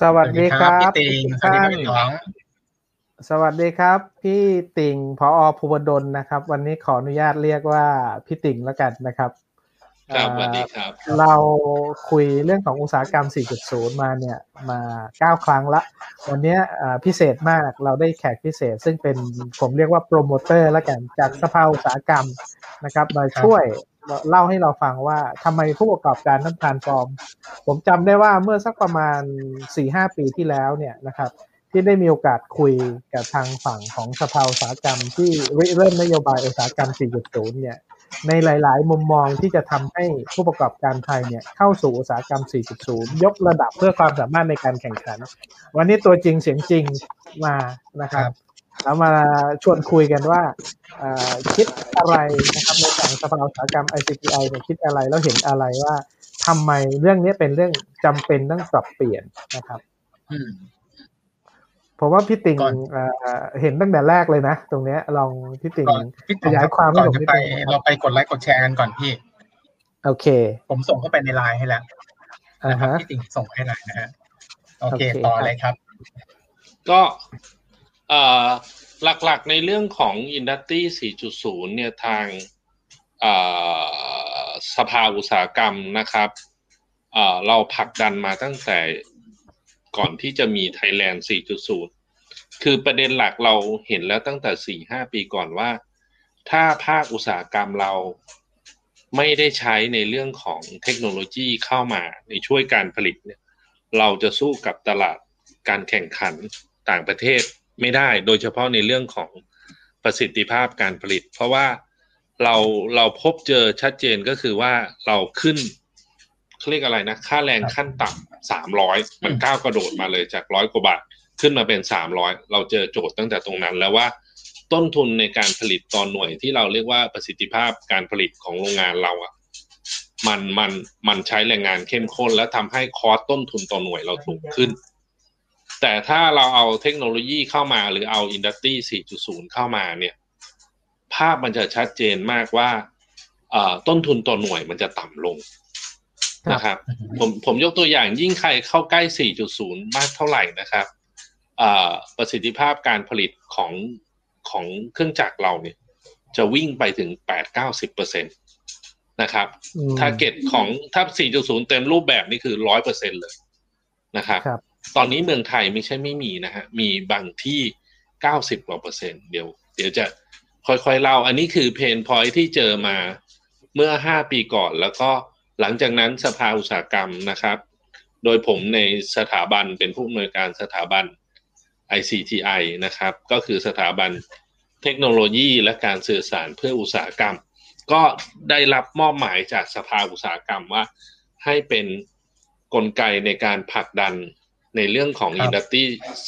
สวัสดีครับพี่ติงสวัสดีครับพี่หลวงสวัสดีครับ พี่ติ่งพอภูวดลนะครับ วันนี้ขออนุญาตเรียกว่าพี่ติ่งแล้วกันนะครับครับสเอ่อวัสดีครับ เราคุยเรื่องของอุตสาหกรรม 4.0 มาเนี่ยมาเก้าครั้งละ วันเนี้ยเอ่อพิเศษมากเราได้แขกพิเศษ ซึ่งเป็นผมเรียกว่าโปรโมเตอร์แล้วกันจากสภาอุตสาหกรรมนะครับมาช่วย เล่าให้เราฟังว่าทำไมผู้ประกอบการต้องทานฟอร์ม ผมจำได้ว่าเมื่อสักประมาณ4-5ปีที่แล้วเนี่ยนะครับ ที่ได้มีโอกาสคุยกับทางฝั่งของสภาอุตสาหกรรม ที่ริเริ่มนโยบายอุตสาหกรรม 4.0 เนี่ยในหลาย ๆ มุมมองที่จะทำให้ผู้ประกอบการไทยเนี่ยเข้าสู่อุตสาหกรรม 4.0 ยกระดับเพื่อความสามารถในการแข่งขัน วันนี้ตัวจริงเสียงจริงมานะครับแล้วมาชวนคุยกันว่าเอ่อคิดอะไรนะครับใน ฝั่งสภาอุตสาหกรรม ICTI เนี่ยคิดอะไรแล้วเห็นอะไรว่าทำไมเรื่องนี้เป็นเรื่องจำเป็นต้องปรับเปลี่ยนนะครับอืมผมว่าพี่ติงก่อนเอ่อเห็นตั้งแต่แรกเลยนะ ตรงเนี้ยลองพี่ติงก่อนพี่ขยายความให้ก่อนผมจะนิดไปนึงนะครับเราไปกดไลค์กดแชร์กันก่อนพี่ โอเค ผมส่งเข้าไปในไลน์ให้แล้วอ่านะครับฮะพี่ติ่งส่งให้ไลน์นะฮะโอเคโอเคต่อเลยครับ ก็เอ่อหลักๆในเรื่องของ Industry 4.0 เนี่ยทางเอ่อ สภาอุตสาหกรรมนะครับเราผลักดันมาตั้งแต่ก่อนที่จะมี Thailand 4.0 คือประเด็นหลักเราเห็นแล้วตั้งแต่ 4-5 ปีก่อนว่า ถ้าภาคอุตสาหกรรมเราไม่ได้ใช้ในเรื่องของเทคโนโลยีเข้ามาในช่วยการผลิตเนี่ย เราจะสู้กับตลาดการแข่งขันต่างประเทศไม่ได้ โดยเฉพาะในเรื่องของประสิทธิภาพการผลิต เพราะว่า เราเราพบเจอชัดเจนก็คือว่าเราขึ้นเขาเรียกอะไรนะ ค่าแรงขั้นต่ำสามร้อยมันก้าวกระโดดมาเลยจากร้อยกว่าบาท ขึ้นมาเป็นสามร้อยเราเจอโจทย์ตั้งแต่ตรงนั้นแล้วว่าต้นทุนในการผลิตตอนหน่วยที่เราเรียกว่าประสิทธิภาพการผลิตของโรงงานเราอะมันมันมันใช้แรงงานเข้มข้น และทำให้คอสต้นทุนต่อหน่วยเราสูงขึ้น แต่ถ้าเราเอาเทคโนโลยีเข้ามาหรือเอาอินดัสตรี4.0 เข้ามาเนี่ยภาพมันจะชัดเจนมากว่าเอ่อต้นทุนต่อหน่วยมันจะต่ำลงนะครับ ผมผมยกตัวอย่างยิ่งใครเข้าใกล้ 4.0 มากเท่าไหร่นะครับเอ่อประสิทธิภาพการผลิตของของเครื่องจักรเราเนี่ย จะวิ่งไปถึง 8-90%เปอร์เซ็นตนะครับอืม target ของถ้า4.0 เต็มรูปแบบนี่คือ 100%เลยนะครับครับตอนนี้เมืองไทยไม่ใช่ไม่มีนะฮะ มีบางที่ 90กว่าเปอร์เซ็นต์เดี๋ยว เดี๋ยวจะ ค่อยๆเล่า อันนี้คือ pain point ที่เจอมาเมื่อ5ปีก่อน แล้วก็หลังจากนั้นสภาอุตสาหกรรมนะครับ โดยผมในสถาบันเป็นผู้อำนวยการสถาบัน ICTI นะครับ ก็คือสถาบันเทคโนโลยีและการสื่อสารเพื่ออุตสาหกรรม ก็ได้รับมอบหมายจากสภาอุตสาหกรรมว่า ให้เป็นกลไกในการผลักดันในเรื่องของ Industry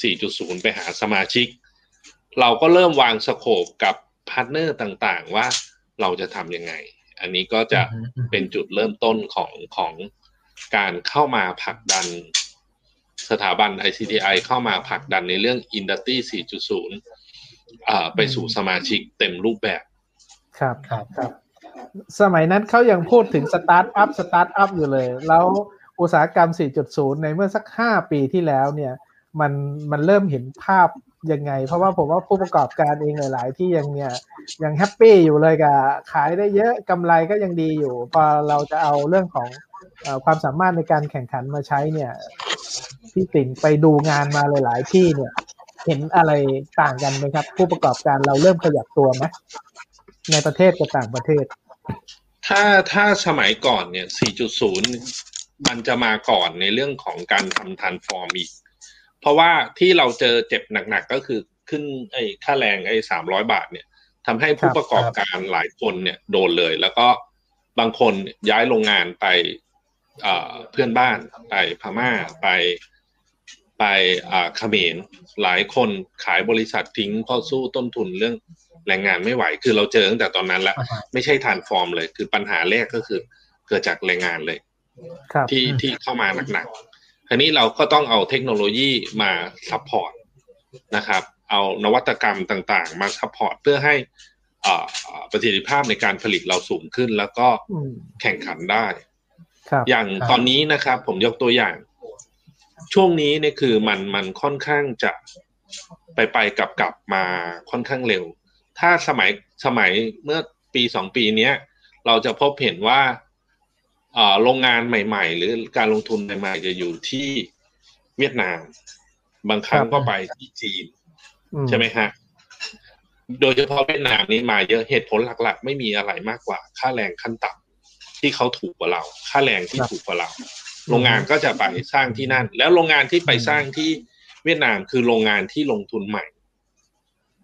4.0 ไปหาสมาชิก เราก็เริ่มวาง scope กับ partner ต่างๆ ว่าเราจะทำยังไง อันนี้ก็จะอืมอืมเป็นจุดเริ่มต้นของของการเข้ามาผลักดันสถาบัน ICTI เข้ามาผลักดันในเรื่อง Industry 4.0อ่าไปสู่สมาชิกเต็มรูปแบบ ครับครับครับ สมัยนั้นเขายังพูดถึงสตาร์ทอัพสตาร์ทอัพอยู่เลย แล้วอุตสาหกรรม 4.0 ในเมื่อสัก 5 ปีที่แล้วเนี่ย มันมันเริ่มเห็นภาพ ยังไง เพราะว่าผมว่าผู้ประกอบการเองหลาย ๆ ที่ยังเนี่ยยัง happy อยู่เลยกับขายได้เยอะกำไรก็ยังดีอยู่ พอเราจะเอาเรื่องของอความสามารถในการแข่งขันมาใช้เนี่ยพี่ติ่งไปดูงานมาหลาย ๆ ที่เนี่ย เห็นอะไรต่างกันไหมครับ ผู้ประกอบการเราเริ่มขยับตัวไหมในประเทศกับต่างประเทศ ถ้าถ้าสมัยก่อนเนี่ย 4.0 มันจะมาก่อนในเรื่องของการทำทันฟอร์มอีก เพราะว่าที่เราเจอเจ็บหนักๆก็คือขึ้นไอ้ค่าแรงไอ้สามร้อยบาทเนี่ยทำให้ผู้ครับประกอบการหลายคนเนี่ยโดนเลย แล้วก็บางคนย้ายโรงงานไปเอ่อเพื่อนบ้านไปพม่าไปไปอ่าเขมรหลายคนขายบริษัททิ้งเพราะสู้ต้นทุนเรื่องแรงงานไม่ไหว คือเราเจอตั้งแต่ตอนนั้นแล้วอ่าฮะไม่ใช่ทานฟอร์มเลย คือปัญหาแรกก็คือเกิดจากแรงงานเลยครับที่ที่เข้ามาหนักๆ คราวนี้เราก็ต้องเอาเทคโนโลยีมา support นะครับ เอานวัตกรรมต่างๆ มา support เพื่อให้อ่าประสิทธิภาพในการผลิตเราสูงขึ้น แล้วก็อืมแข่งขันได้ครับอย่างครับตอนนี้นะครับ ผมยกตัวอย่าง ช่วงนี้เนี่ยคือมันมันค่อนข้างจะไปไปกลับกลับมาค่อนข้างเร็ว ถ้าสมัยสมัยเมื่อปีสองปีเนี้ยเราจะพบเห็นว่า โรงงานใหม่ ๆ หรือการลงทุนใหม่ๆจะอยู่ที่เวียดนาม บางครั้งก็ไปที่จีน ใช่ไหมฮะ โดยเฉพาะเวียดนามนี้มาเยอะเหตุผลหลัก ๆ ไม่มีอะไรมากกว่า ค่าแรงขั้นต่ำที่เขาถูกกว่าเรา ค่าแรงที่ถูกกว่าเรา โรงงานก็จะไปสร้างที่นั่น แล้วโรงงานที่ไปสร้างที่เวียดนามคือโรงงานที่ลงทุนใหม่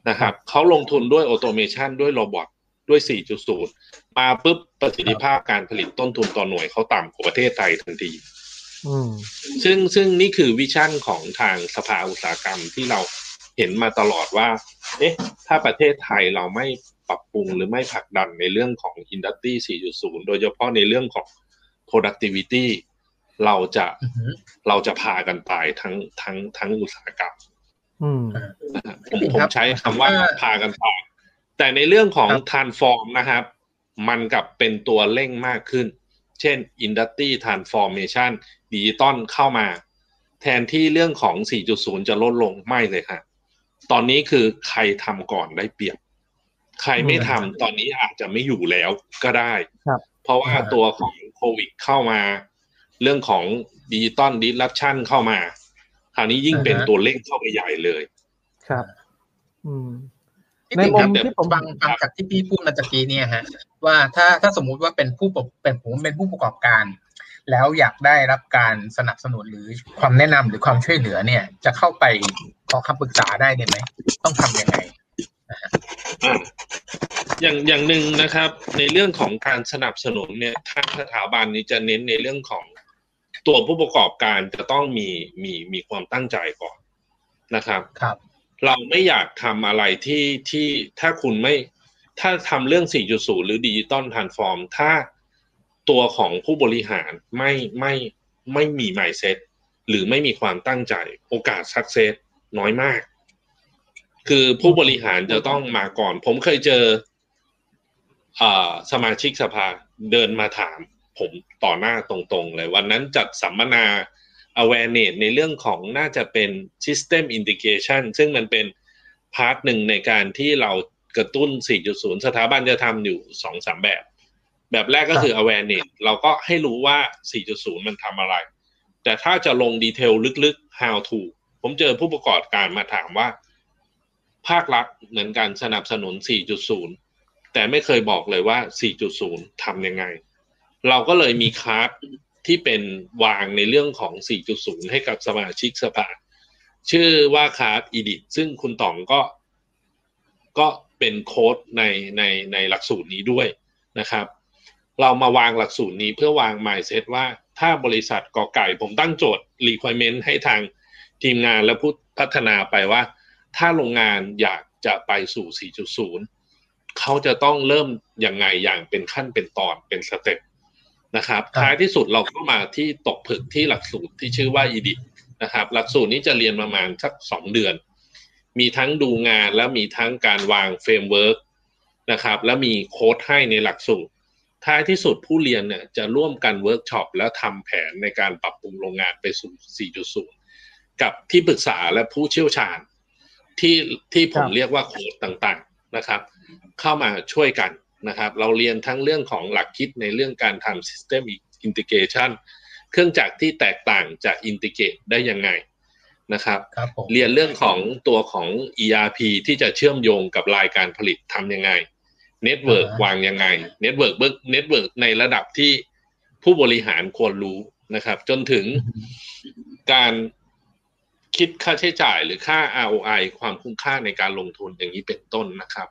นะครับเขาลงทุนด้วย automation ด้วย robot ด้วย 4.0 มาปุ๊บประสิทธิภาพการผลิตต้นทุนต่อหน่วยเขาต่ำกว่าประเทศไทยทันทีซึ่งซึ่งนี่คือวิชั่นของทางสภาอุตสาหกรรมที่เราเห็นมาตลอดว่า เอ๊ะ ถ้าประเทศไทยเราไม่ปรับปรุงหรือไม่ผลักดันในเรื่องของ Industry 4.0 โดยเฉพาะในเรื่องของ productivity เราจะเราจะพากันตายทั้งทั้งทั้งอุตสาหกรรมผมผมใช้คำว่าพากันตาย แต่ในเรื่องของ transform นะครับ มันกลับเป็นตัวเร่งมากขึ้น เช่น industry transformation ดิจิตอลเข้ามา แทนที่เรื่องของ 4.0 จะลดลงไม่เลยครับตอนนี้คือใครทำก่อนได้เปรียบ ใครไม่ทำตอนนี้อาจจะไม่อยู่แล้วก็ได้ เพราะว่าตัวของโควิดเข้ามา เรื่องของ digital disruption เข้ามา คราวนี้ยิ่งเป็นตัวเร่งเข้าไปใหญ่เลย ครับ อืม ในมุมที่ผมฟังฟังจากที่พี่พูดมาจากกี้เนี่ยฮะว่าถ้าถ้าสมมุติว่าเป็นผู้เป็นผมเป็นผู้ประกอบการ แล้วอยากได้รับการสนับสนุนหรือความแนะนำหรือความช่วยเหลือเนี่ย จะเข้าไปขอคำปรึกษาได้ไหมต้องทํำยังไงอย่างอย่างหนึ่งนะครับ ในเรื่องของการสนับสนุนเนี่ยทางสถาบันนี้จะเน้นในเรื่องของตัวผู้ประกอบการจะต้องมีมีมีความตั้งใจก่อนนะครับครับ เราไม่อยากทำอะไรที่ที่ถ้าคุณไม่ ถ้าทำเรื่อง 4.0 หรือ digital transform ถ้าตัวของผู้บริหารไม่ไม่ไม่มี mindset หรือไม่มีความตั้งใจโอกาส success น้อยมาก คือผู้บริหารจะต้องมาก่อน ผมเคยเจออสมาชิกสภาเดินมาถาม ผมต่อหน้าตรงๆเลย วันนั้นจัดสัมมนา awareness ในเรื่องของน่าจะเป็น system integration ซึ่งมันเป็น part หนึ่งในการที่เรากระตุ้น 4.0 สถาบันจะทำอยู่สองสามแบบ แบบแรกก็คือ awareness เราก็ให้รู้ว่า 4.0 มันทำอะไร แต่ถ้าจะลง detail ลึกๆ how to ผมเจอผู้ประกอบการมาถามว่า ภาครัฐเหมือนกันสนับสนุน 4.0 แต่ไม่เคยบอกเลยว่า 4.0 ทำยังไง เราก็เลยมีคาร์ด ที่เป็นวางในเรื่องของ 4.0 ให้กับสมาชิกสภา ชื่อว่า course EDIT ซึ่งคุณต๋องก็ก็เป็นโค้ดในในในหลักสูตรนี้ด้วยนะครับ เรามาวางหลักสูตรนี้เพื่อวาง mindset ว่าถ้าบริษัทกอไก่ผมตั้งโจทย์ requirement ให้ทางทีมงานและผู้พัฒนาไปว่า ถ้าโรงงานอยากจะไปสู่ 4.0 เขาจะต้องเริ่มยังไงอย่างเป็นขั้นเป็นตอนเป็น step นะครับท้ายที่สุดเราก็มาที่ตกผลึกที่หลักสูตรที่ชื่อว่า EDIT นะครับ หลักสูตรนี้จะเรียนประมาณสักสองเดือน มีทั้งดูงานแล้วมีทั้งการวาง framework นะครับแล้วมีโค้ดให้ในหลักสูตรท้ายที่สุดผู้เรียนเนี่ยจะร่วมกันเวิร์กช็อปแล้วทำแผนในการปรับปรุงโรงงานไปสู่ 4.0 กับที่ปรึกษาและผู้เชี่ยวชาญที่ที่ผมเรียกว่าโค้ดต่างๆนะครับ เข้ามาช่วยกัน นะครับเราเรียนทั้งเรื่องของหลักคิดในเรื่องการทำ System Integration เครื่องจักรที่แตกต่างจะ integrate ได้ยังไงนะครับเราเรียนเรื่องของตัวของ ERP ที่จะเชื่อมโยงกับรายการผลิตทำยังไง network วางยังไง network เบิร์ก network ในระดับที่ผู้บริหารควรรู้นะครับ จนถึงการคิดค่าใช้จ่ายหรือค่า ROI ความคุ้มค่าในการลงทุนอย่างนี้เป็นต้นนะครับ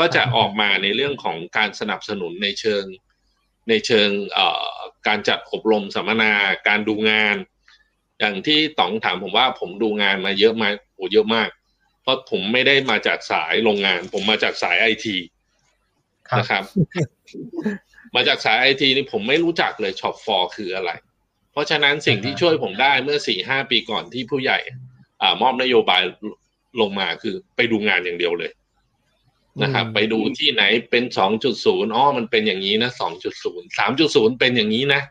ก็จะออกมาในเรื่องของการสนับสนุนในเชิงในเชิงการจัดอบรมสัมมนาการดูงาน อย่างที่ต๋องถามผมว่าผมดูงานมาเยอะมากโอ้เยอะมาก เพราะผมไม่ได้มาจากสายโรงงาน ผมมาจากสายไอทีนะครับ มาจากสายไอทีนี่ผมไม่รู้จักเลยช็อปฟอร์คืออะไร เพราะฉะนั้นสิ่งที่ช่วยผมได้เมื่อสี่ห้าปีก่อนที่ผู้ใหญ่อ่ามอบนโยบายลงมาคือไปดูงานอย่างเดียวเลย นะครับ ไปดูที่ไหนเป็นสองจุดศูนย์อ๋อมันเป็นอย่างนี้นะสองจุดศูนย์สามจุดศูนย์เป็นอย่างนี้นะ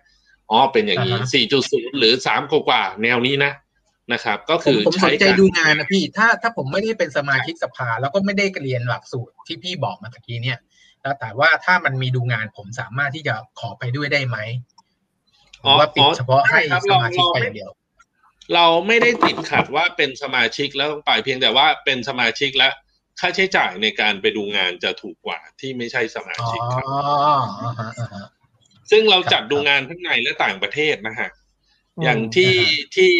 อ๋อเป็นอย่างนี้สี่จุดศูนย์หรือสามกว่าแนวนี้นะนะครับ ก็ผคืมอผมสใช้นใจการดูงานนะพี่ถ้าถ้าผมไม่ได้เป็นสมาชิกสภา แล้วก็ไม่ได้เรียนหลักสูตรที่พี่บอกมาตะกี้เนี่ยแล้วแต่ว่าถ้ามันมีดูงานผมสามารถที่จะขอไปด้วยได้ไหมหรือว่าปิดเฉพาะให้ครับสเรามาชิกเราไปอไม่ย่างเดียว เราไม่ได้ติดขัดว่าเป็นสมาชิกแล้วต้องไปเพียงแต่ว่าเป็นสมาชิกและ ค่าใช้จ่ายในการไปดูงานจะถูกกว่าที่ไม่ใช่สมาชิกครับซึ่งเราจัดดูงานทั้งในและต่างประเทศนะฮะอย่างที่ที่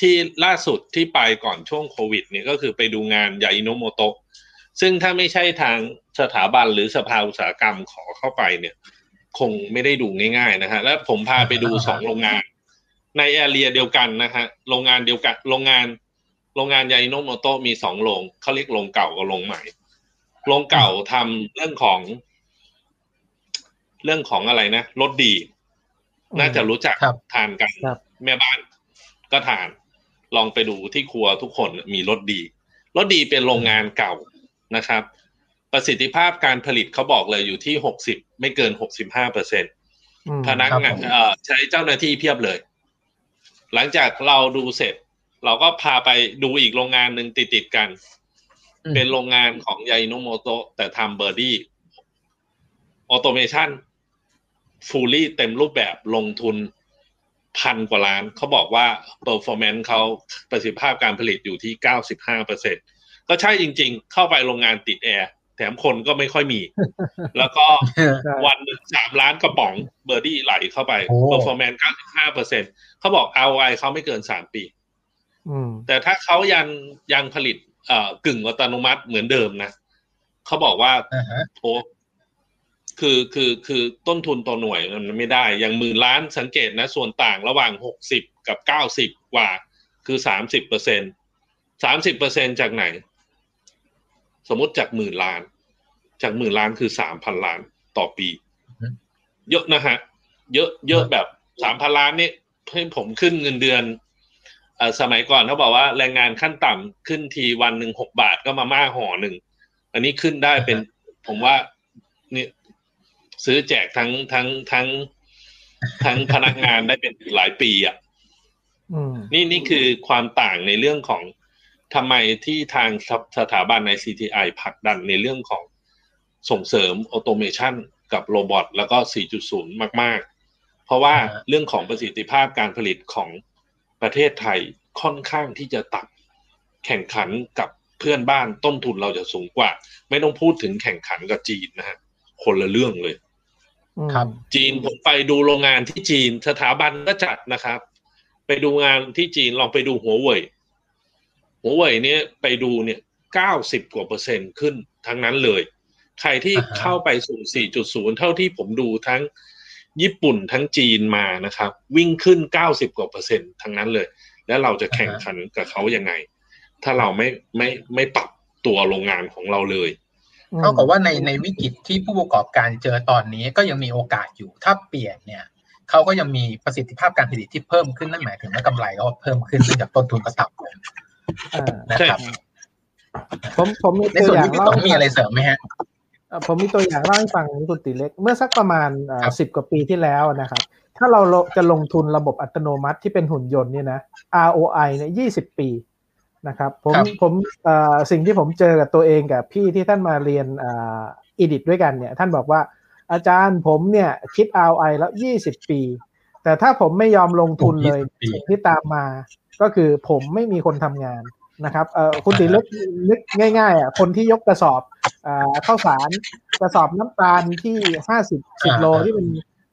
ที่ล่าสุดที่ไปก่อนช่วงโควิด เนี่ยก็คือไปดูงานยาอิโนโมโตะซึ่งถ้าไม่ใช่ทางสถาบันหรือสภาอุตสาหกรรมขอเข้าไปเนี่ย คงไม่ได้ดูง่ายๆนะฮะและผมพาไปดูสองโรงงาน ในแอเรียเดียวกันนะฮะโรงงานเดียวกันโรงงาน โรงงานยาอิโนโมโตะมีสองโรงเขาเรียกโรงเก่ากับโรงใหม่ โรงเก่าทำเรื่องของ เรื่องของอะไรนะรถดี น่าจะรู้จักครับทานกันครับแม่บ้านก็ทาน ลองไปดูที่ครัวทุกคนมีรสดีรสดีเป็นโรงงานเก่านะครับ ประสิทธิภาพการผลิตเขาบอกเลยอยู่ที่หกสิบไม่เกินหกสิบห้าเปอร์เซ็นต์อืมพนักงานครับผมเอ่อใช้เจ้าหน้าที่เพียบเลย หลังจากเราดูเสร็จ เราก็พาไปดูอีกโรงงานหนึ่งติดติดๆกันอืมเป็นโรงงานของอายิโนะโมะโต๊ะแต่ทำเบอร์ดี้ automation fully เต็มรูปแบบลงทุนพันกว่าล้าน เขาบอกว่า performance เขาประสิทธิภาพการผลิตอยู่ที่เก้าสิบห้าเปอร์เซ็นก็ใช่จริง ๆ เข้าไปโรงงานติดแอร์ แถมคนก็ไม่ค่อยมี แล้วก็ใช่วันหนึ่งสามล้านกระป๋องเบอร์ดี้ไหลเข้าไปโอ้ performance เก้าสิบห้าเปอร์เซ็นเขาบอก ROI เขาไม่เกินสามปีอืม แต่ถ้าเขายังยังผลิตเอ่อกึ่งอัตโนมัติเหมือนเดิมนะเขาบอกว่าอ่าฮะโอ้คือคือคือต้นทุนต่อหน่วยมันไม่ได้ อย่างหมื่นล้านสังเกตนะ ส่วนต่างระหว่างหกสิบกับเก้าสิบกว่า คือสามสิบเปอร์เซ็นสามสิบเปอร์เซ็นจากไหน สมมติจากหมื่นล้าน จากหมื่นล้านคือสามพันล้านต่อปี เยอะนะฮะ เยอะเยอะแบบสามพันล้านนี่ให้ผมขึ้นเงินเดือนเอ่อ สมัยก่อนเขาบอกว่าแรงงานขั้นต่ำขึ้นทีวันหนึ่งหกบาทก็มาม่าห่อหนึ่ง อันนี้ขึ้นได้เป็นผมว่านี่ซื้อแจกทั้งทั้งทั้งทั้งพนักงานได้เป็นหลายปีอะอืมนี่นี่คือความต่างในเรื่องของทำไมที่ทางสสถาบันใน CTI ผลักดันในเรื่องของส่งเสริมออโตเมชันกับโรบอทแล้วก็ 4.0 มาก ๆ เพราะว่าอ่าฮะเรื่องของประสิทธิภาพการผลิตของ ประเทศไทยค่อนข้างที่จะต่ำแข่งขันกับเพื่อนบ้านต้นทุนเราจะสูงกว่า ไม่ต้องพูดถึงแข่งขันกับจีนนะฮะคนละเรื่องเลยอืมครับ จีนผมไปดูโรงงานที่จีนสถาบันก็จัดนะครับ ไปดูงานที่จีนลองไปดูหัวเว่ยหัวเว่ยเนี่ยไปดูเนี่ยเก้าสิบกว่าเปอร์เซ็นต์ขึ้นทั้งนั้นเลย ใครที่อ่าฮะเข้าไปสู่ 4.0 เท่าที่ผมดูทั้ง ญี่ปุ่นทั้งจีนมานะครับ วิ่งขึ้น 90 กว่าเปอร์เซ็นต์ทั้งนั้นเลย แล้วเราจะแข่งขันกับเขายังไง ถ้าเราไม่ไม่ไม่ปรับตัวโรงงานของเราเลยอืมเท่ากับว่าในในวิกฤตที่ผู้ประกอบการเจอตอนนี้ก็ยังมีโอกาสอยู่ถ้าเปลี่ยนเนี่ยเขาก็ยังมีประสิทธิภาพการผลิตที่เพิ่มขึ้นนั่นหมายถึงว่ากำไรก็เพิ่มขึ้นเนื่องจากต้นทุนก็ต่ำลงอ่านะครับผมผมมีในตัวส่วนอย่างนี้พี่เล่าต้องมีอะไรเสริมไหมฮะเอ่อ ผมมีตัวอย่างเล่าให้ฟังคุณติเล็ก เมื่อสักประมาณครับสิบกว่าปีที่แล้วนะครับ ถ้าเราจะลงทุนระบบอัตโนมัติที่เป็นหุ่นยนต์เนี่ยนะ ROI เนี่ยยี่สิบปีนะครับผมครับผมเอ่อสิ่งที่ผมเจอกับตัวเองกับพี่ที่ท่านมาเรียนอ่าอีดิทด้วยกันเนี่ยท่านบอกว่าอาจารย์ผมเนี่ยคิด ROI แล้วยี่สิบปี แต่ถ้าผมไม่ยอมลงทุนเลย20ปีสิ่งที่ตามมาก็คือผมไม่มีคนทำงานนะครับเออคุณติเล็กนึกง่ายๆอะคนที่ยกกระสอบอ่า ข้าวสารกระสอบน้ำตาลที่ห้าสิบสิบโลที่เป็น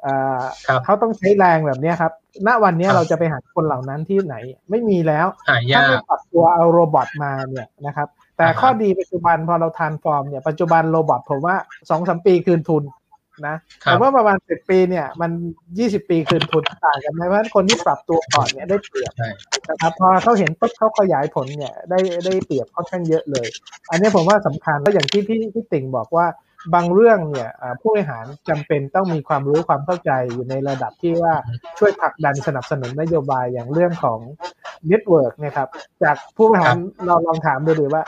อ่าครับเขาต้องใช้แรงแบบเนี้ยครับ ณ วันเนี้ยครับเราจะไปหาคนเหล่านั้นที่ไหน ไม่มีแล้วหาถ้ายาไม่ปรับตัวเอา robot มาเนี่ยนะครับ แต่อ่าฮะข้อดีปัจจุบันพอเรา transform เนี่ย ปัจจุบัน robot ผมว่าสองสามปีคืนทุน นะครัแต่ว่าประมาณสิบปีเนี่ยมันยี่สิบปีคืนทุนต่างกันไหมเพราะฉะนั้นคนที่ปรับตัวก่อนเนี่ยได้เปรียบใช่นะครับพอเขาเห็นปุ๊บเขาขยายผลเนี่ยได้ได้เปรียบค่อนข้างเยอะเลย อันนี้ผมว่าสำคัญแล้วอย่างที่พี่พี่ติ่งบอกว่าบางเรื่องเนี่ยอ่าผู้บริหารจำเป็นต้องมีความรู้ความเข้าใจอยู่ในระดับที่ว่าช่วยผลักดันสนับสนุนนโยบายอย่างเรื่องของ network นะครับจากผู้บริหารเราลองถามดูดีว่า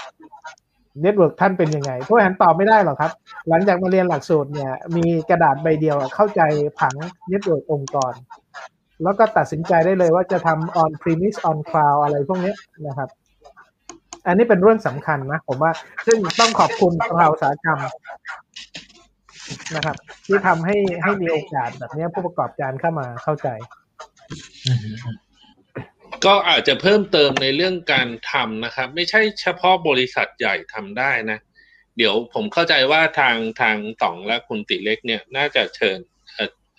network ท่านเป็นยังไงผู้บริหารตอบไม่ได้หรอกครับ หลังจากมาเรียนหลักสูตรเนี่ย มีกระดาษใบเดียวเข้าใจผัง network องค์กร แล้วก็ตัดสินใจได้เลยว่าจะทำ on premise on cloud อะไรพวกนี้นะครับ อันนี้เป็นเรื่องสำคัญนะ ผมว่า ซึ่งต้องขอบคุณสภาอุตสาหกรรมนะครับ ที่ทำให้ให้มีโอกาสแบบนี้ผู้ประกอบการเข้ามาเข้าใจ ก็อาจจะเพิ่มเติมในเรื่องการทำนะครับ ไม่ใช่เฉพาะบริษัทใหญ่ทำได้นะ เดี๋ยวผมเข้าใจว่าทางทางต่องและคุณติเล็กเนี่ย น่าจะเชิญ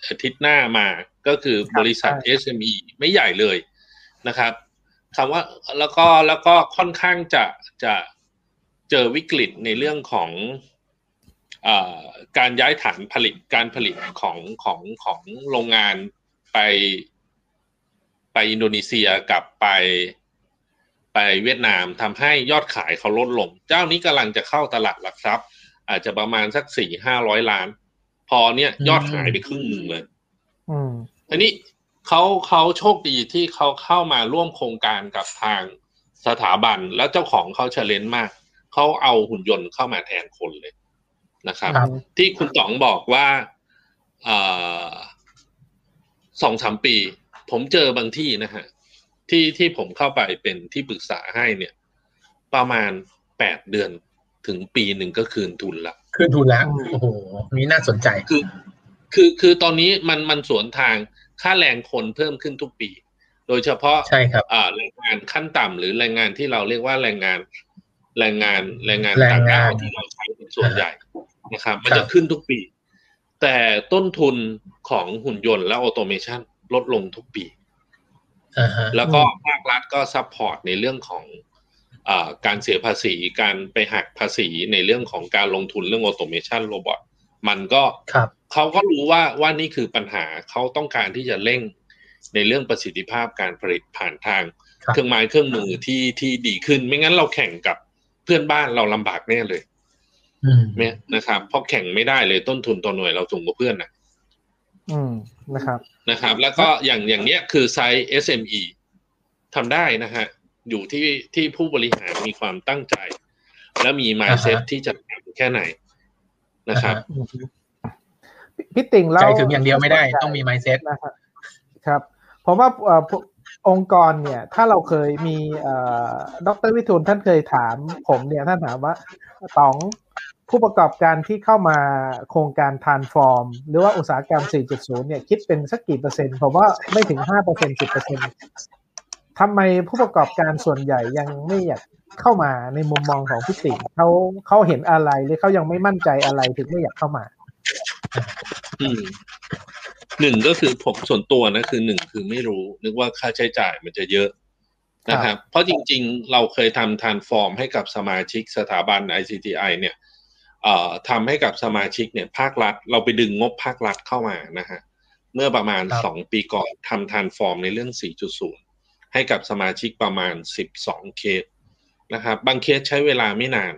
อาทิตย์หน้ามาก็คือบริษัท SME ไม่ใหญ่เลยนะครับคำว่าแล้วก็แล้วก็ค่อนข้างจะจะเจอวิกฤตในเรื่องของอการย้ายฐานผลิตการผลิตของของของโรงงานไป ไปอินโดนีเซียกับไปไปเวียดนามทำให้ยอดขายเขาลดลง เจ้านี้กำลังจะเข้าตลาดหลักทรัพย์ อาจจะประมาณสักสี่ห้าร้อยล้าน พอเนี่ยยอดหายไปครึ่งหนึ่งเลยอืมอันนี้เขาเขาโชคดีที่เขาเข้ามาร่วมโครงการกับทางสถาบันแล้วเจ้าของเขาเชลเลนมาก เขาเอาหุ่นยนต์เข้ามาแทนคนเลยนะครับครับที่คุณต๋องบอกว่าสองสามปี ผมเจอบางที่นะฮะที่ที่ผมเข้าไปเป็นที่ปรึกษาให้เนี่ย ประมาณแปดเดือนถึงปีหนึ่งก็คืนทุนละคืนทุนแล้วโอ้โหนี่น่าสนใจคือ คือคือตอนนี้มันมันสวนทางค่าแรงคนเพิ่มขึ้นทุกปี โดยเฉพาะใช่ครับอ่าแรงงานขั้นต่ำหรือแรงงานที่เราเรียกว่าแรงงานแรงงาน แรงงานแรงงานต่างด้าวที่เราใช้เป็นส่วนใหญ่นะครับ ครับมันจะขึ้นทุกปี แต่ต้นทุนของหุ่นยนต์และ automation ลดลงทุกปีอ่าฮะแล้วก็ภาครัฐก็ support ในเรื่องของอ่าการเสียภาษีการไปหักภาษีในเรื่องของการลงทุนเรื่อง automation robot มันก็ครับเขาก็รู้ว่าว่านี่คือปัญหาเขาต้องการที่จะเร่งในเรื่องประสิทธิภาพการผลิตผ่านทางครับเครื่องไม้เครื่องมือที่ที่ดีขึ้น ไม่งั้นเราแข่งกับเพื่อนบ้านเราลำบากแน่เลยอืมเนี่ยนะครับเพราะแข่งไม่ได้เลยต้นทุนต่อหน่วยเราสูงกว่าเพื่อนนะ อืมนะครับนะครับ แล้วก็อย่างอย่างเนี้ยคือไซส์ SME ทำได้นะฮะ อยู่ที่ที่ผู้บริหารมีความตั้งใจ และมี mindset ที่จะทำแค่ไหนนะครับพี่ติ่งเราใจถึงอย่างเดียวไม่ได้ต้องมี mindset นะครับครับผมว่าเอ่อองค์กรเนี่ย ถ้าเราเคยมีเอ่อดรวิทูลท่านเคยถามผมเนี่ยท่านถามว่าต๋อง ผู้ประกอบการที่เข้ามาโครงการทานฟอร์มหรือว่าอุตสาหกรรม 4.0 เนี่ยคิดเป็นสักกี่เปอร์เซ็นต์ผมว่าไม่ถึง 5% 10%ทำไมผู้ประกอบการส่วนใหญ่ยังไม่อยากเข้ามาในมุมมองของพี่ติ่งเขาเขาเห็นอะไรหรือเขายังไม่มั่นใจอะไรถึงไม่อยากเข้ามา อืมหนึ่งก็คือผมส่วนตัวนะคือหนึ่งคือไม่รู้ นึกว่าค่าใช้จ่ายมันจะเยอะนะครับ เพราะจริง ๆ เราเคยทำทานฟอร์มให้กับสมาชิกสถาบัน ICTI เนี่ย ทำให้กับสมาชิกเนี่ยภาครัฐ เราไปดึงงบภาครัฐเข้ามานะฮะเมื่อประมาณครับสองปีก่อนทำทานฟอร์มในเรื่อง 4.0 ให้กับสมาชิกประมาณ 12 เคสนะครับบางเคสใช้เวลาไม่นาน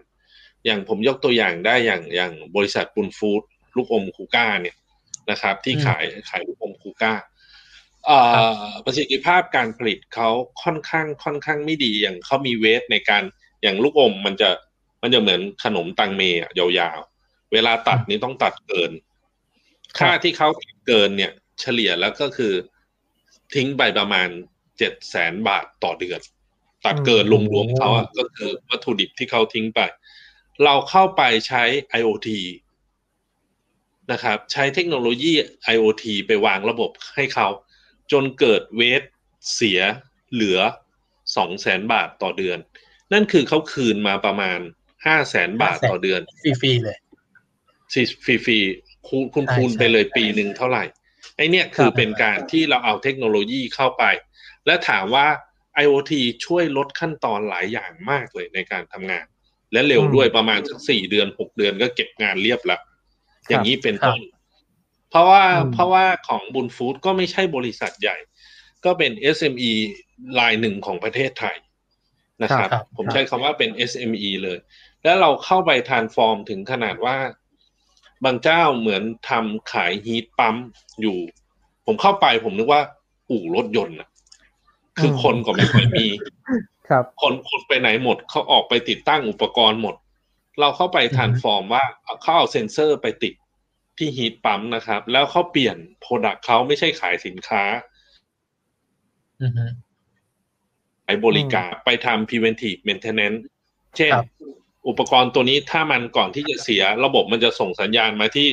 อย่างผมยกตัวอย่างได้อย่างอย่างบริษัทปุนฟู้ดลูกอมคูก้าเนี่ยนะครับที่อืมขายขายลูกอมคูก้าเอ่อประสิทธิภาพการผลิตเขาค่อนข้างค่อนข้างไม่ดีอย่างเขามีเวทในการอย่างลูกอมมันจะ มันจะเหมือนขนมตังเมอะยาวๆ เวลาตัดนี่ต้องตัดเกิน ค่าที่เขาตัดเกินเนี่ย เฉลี่ยแล้วก็คือทิ้งไปประมาณเจ็ดแสนบาทต่อเดือน ตัดเกินรวมๆเขาอะก็คือวัตถุดิบที่เขาทิ้งไป เราเข้าไปใช้ IoT นะครับ ใช้เทคโนโลยี IoT ไปวางระบบให้เขาจนเกิดเวทเสียเหลือสองแสนบาทต่อเดือน นั่นคือเขาคืนมาประมาณ ห้าแสนบาทต่อเดือน ฟรีๆเลยฟรีฟรีๆคูณคูณใช่คูณใช่ไปเลยปีหนึ่งเท่าไหร่ไอเนี่ยคือครับเป็นการที่เราเอาเทคโนโลยีเข้าไป และถามว่า IoT ช่วยลดขั้นตอนหลายอย่างมากเลยในการทำงาน และเร็วอืมด้วยประมาณสักสี่เดือนหกเดือนก็เก็บงานเรียบแล้ว อย่างนี้เป็นครับต้น เพราะว่าอืมเพราะว่าของบุญฟู้ดก็ไม่ใช่บริษัทใหญ่ ก็เป็น SME รายหนึ่งของประเทศไทยนะครับครับผมใช้คำว่าเป็น SME เลย แล้วเราเข้าไปทานฟอร์มถึงขนาดว่า บางเจ้าเหมือนทำขายฮีทปั๊มอยู่ ผมเข้าไปผมนึกว่า อู่รถยนต์น่ะคืออมคนก็ไม่ค่อยมี ครับ คนคนไปไหนหมดเขาออกไปติดตั้งอุปกรณ์หมด เราเข้าไป transform ว่าเอาเขาเอาเซ็นเซอร์ไปติดที่ heat pump นะครับ แล้วเขาเปลี่ยน product เขาไม่ใช่ขายสินค้าอือฮึไปบริการไปทำ preventive maintenance เช่นครับ อุปกรณ์ตัวนี้ถ้ามันก่อนที่จะเสีย ระบบมันจะส่งสัญญาณมาที่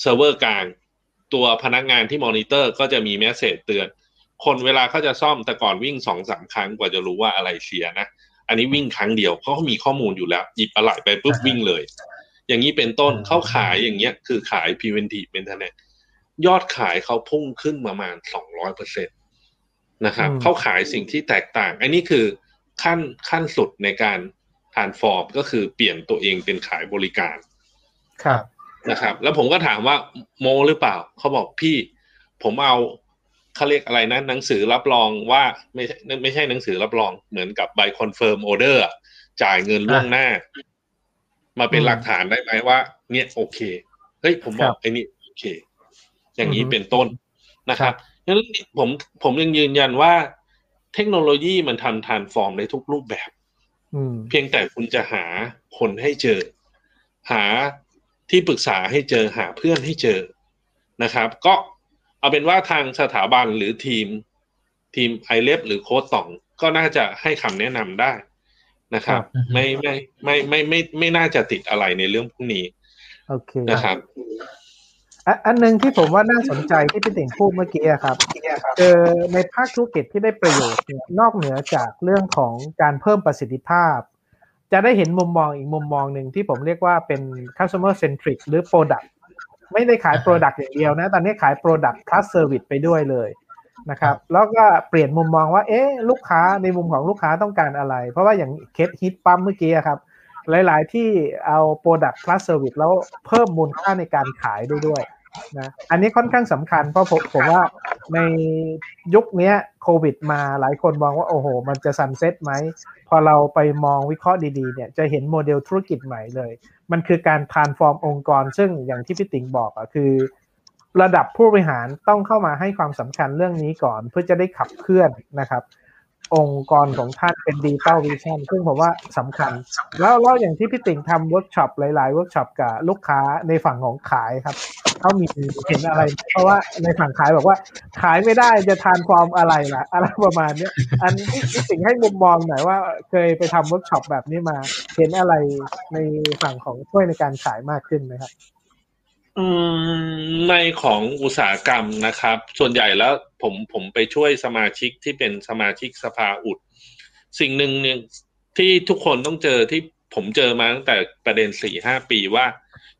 เซิร์ฟเวอร์กลาง ตัวพนักงานที่มอนิเตอร์ก็จะมี message เตือน คนเวลาเขาจะซ่อมแต่ก่อนวิ่งสองสามครั้งกว่าจะรู้ว่าอะไรเสียนะ อันนี้วิ่งครั้งเดียวเขาก็มีข้อมูลอยู่แล้ว หยิบอะไหล่ไปปุ๊บวิ่งเลย อย่างนี้เป็นต้นเข้าขายอย่างเงี้ย คือขาย preventive maintenance ยอดขายเขาพุ่งขึ้นประมาณสองร้อยเปอร์เซ็นตนะครับอืมเขาขายสิ่งที่แตกต่าง อันนี้คือขั้นขั้นสุดในการ transform ก็คือเปลี่ยนตัวเองเป็นขายบริการครับนะครับ แล้วผมก็ถามว่าโมหรือเปล่าเขาบอกพี่ผมเอาเขาเรียกอะไรนะหนังสือรับรองว่าไม่ใช่ไม่ใช่หนังสือรับรองเหมือนกับใบคอนเฟิร์มออเดอร์จ่ายเงินล่วงหน้า มาเป็นอืมหลักฐานได้ไหมว่า เนี่ยโอเคเฮ้ยผมบอครักบไอ้นี่โอเค อย่างนี้อือฮึเป็นต้นนะคครัรับบดังนั้นผมผมยังยืนยันว่า เทคโนโลยีมันทำทานฟอร์มในทุกรูปแบบอืม เพียงแต่คุณจะหาคนให้เจอ หาที่ปรึกษาให้เจอหาเพื่อนให้เจอนะครับ ก็เอาเป็นว่าทางสถาบันหรือทีมทีมไอเลฟหรือโค้ดต่องก็น่าจะให้คำแนะนำได้นะครับครับ ไม่ไม่ไม่ไม่ไม่ไม่น่าจะติดอะไรในเรื่องพวกนี้ โอเคนะครับ อะอันหนึ่งที่ผมว่าน่าสนใจที่พี่ติ่งพูดเมื่อกี้อะครับเจอในภาคธุรกิจที่ได้ประโยชน์เนี่ยนอกเหนือจากเรื่องของการเพิ่มประสิทธิภาพ จะได้เห็นมุมมองอีกมุมมองหนึ่งที่ผมเรียกว่าเป็น customer centric หรือ product ไม่ได้ขาย product อย่างเดียวนะ ตอนนี้ขาย product plus service ไปด้วยเลยนะครับ แล้วก็เปลี่ยนมุมมองว่า เอ๊ะลูกค้าในมุมของลูกค้าต้องการอะไร เพราะว่าอย่างเคสฮิตปั๊มเมื่อกี้อะครับหลาย ๆ ที่เอา product plus service แล้วเพิ่มมูลค่าในการขายได้ด้วย นะอันนี้ค่อนข้างสำคัญเพราะผมผมว่าในยุคนี้โควิดมาหลายคนมองว่า โอ้โห มันจะ sunset ไหม พอเราไปมองวิเคราะห์ดีๆเนี่ยจะเห็นโมเดลธุรกิจใหม่เลย มันคือการ transform องค์กร ซึ่งอย่างที่พี่ติ๋งบอกอะคือ ระดับผู้บริหารต้องเข้ามาให้ความสำคัญเรื่องนี้ก่อน เพื่อจะได้ขับเคลื่อนนะครับ องค์กรของท่านเป็น digital vision ซึ่งผมว่าสำคัญ แล้วแล้วอย่างที่พี่ติ๋งทำเวิร์กช็อปหลาย ๆ เวิร์กช็อปกับลูกค้าในฝั่งของขายครับเขามีเห็นอะไร เพราะว่าในฝั่งขายบอกว่า ขายไม่ได้จะ transform อะไรล่ะ อะไรประมาณเนี้ยอันนี้พี่ติ๋งให้มุมมองหน่อยว่าเคยไปทำเวิร์กช็อปแบบนี้มา เห็นอะไรในฝั่งของช่วยในการขายมากขึ้นไหมครับอืม ในของอุตสาหกรรมนะครับ ส่วนใหญ่แล้วผมผมไปช่วยสมาชิกที่เป็นสมาชิกสภาอุด สิ่งหนึ่งเนี่ยที่ทุกคนต้องเจอที่ผมเจอมาตั้งแต่ประเด็นสี่ห้าปีว่า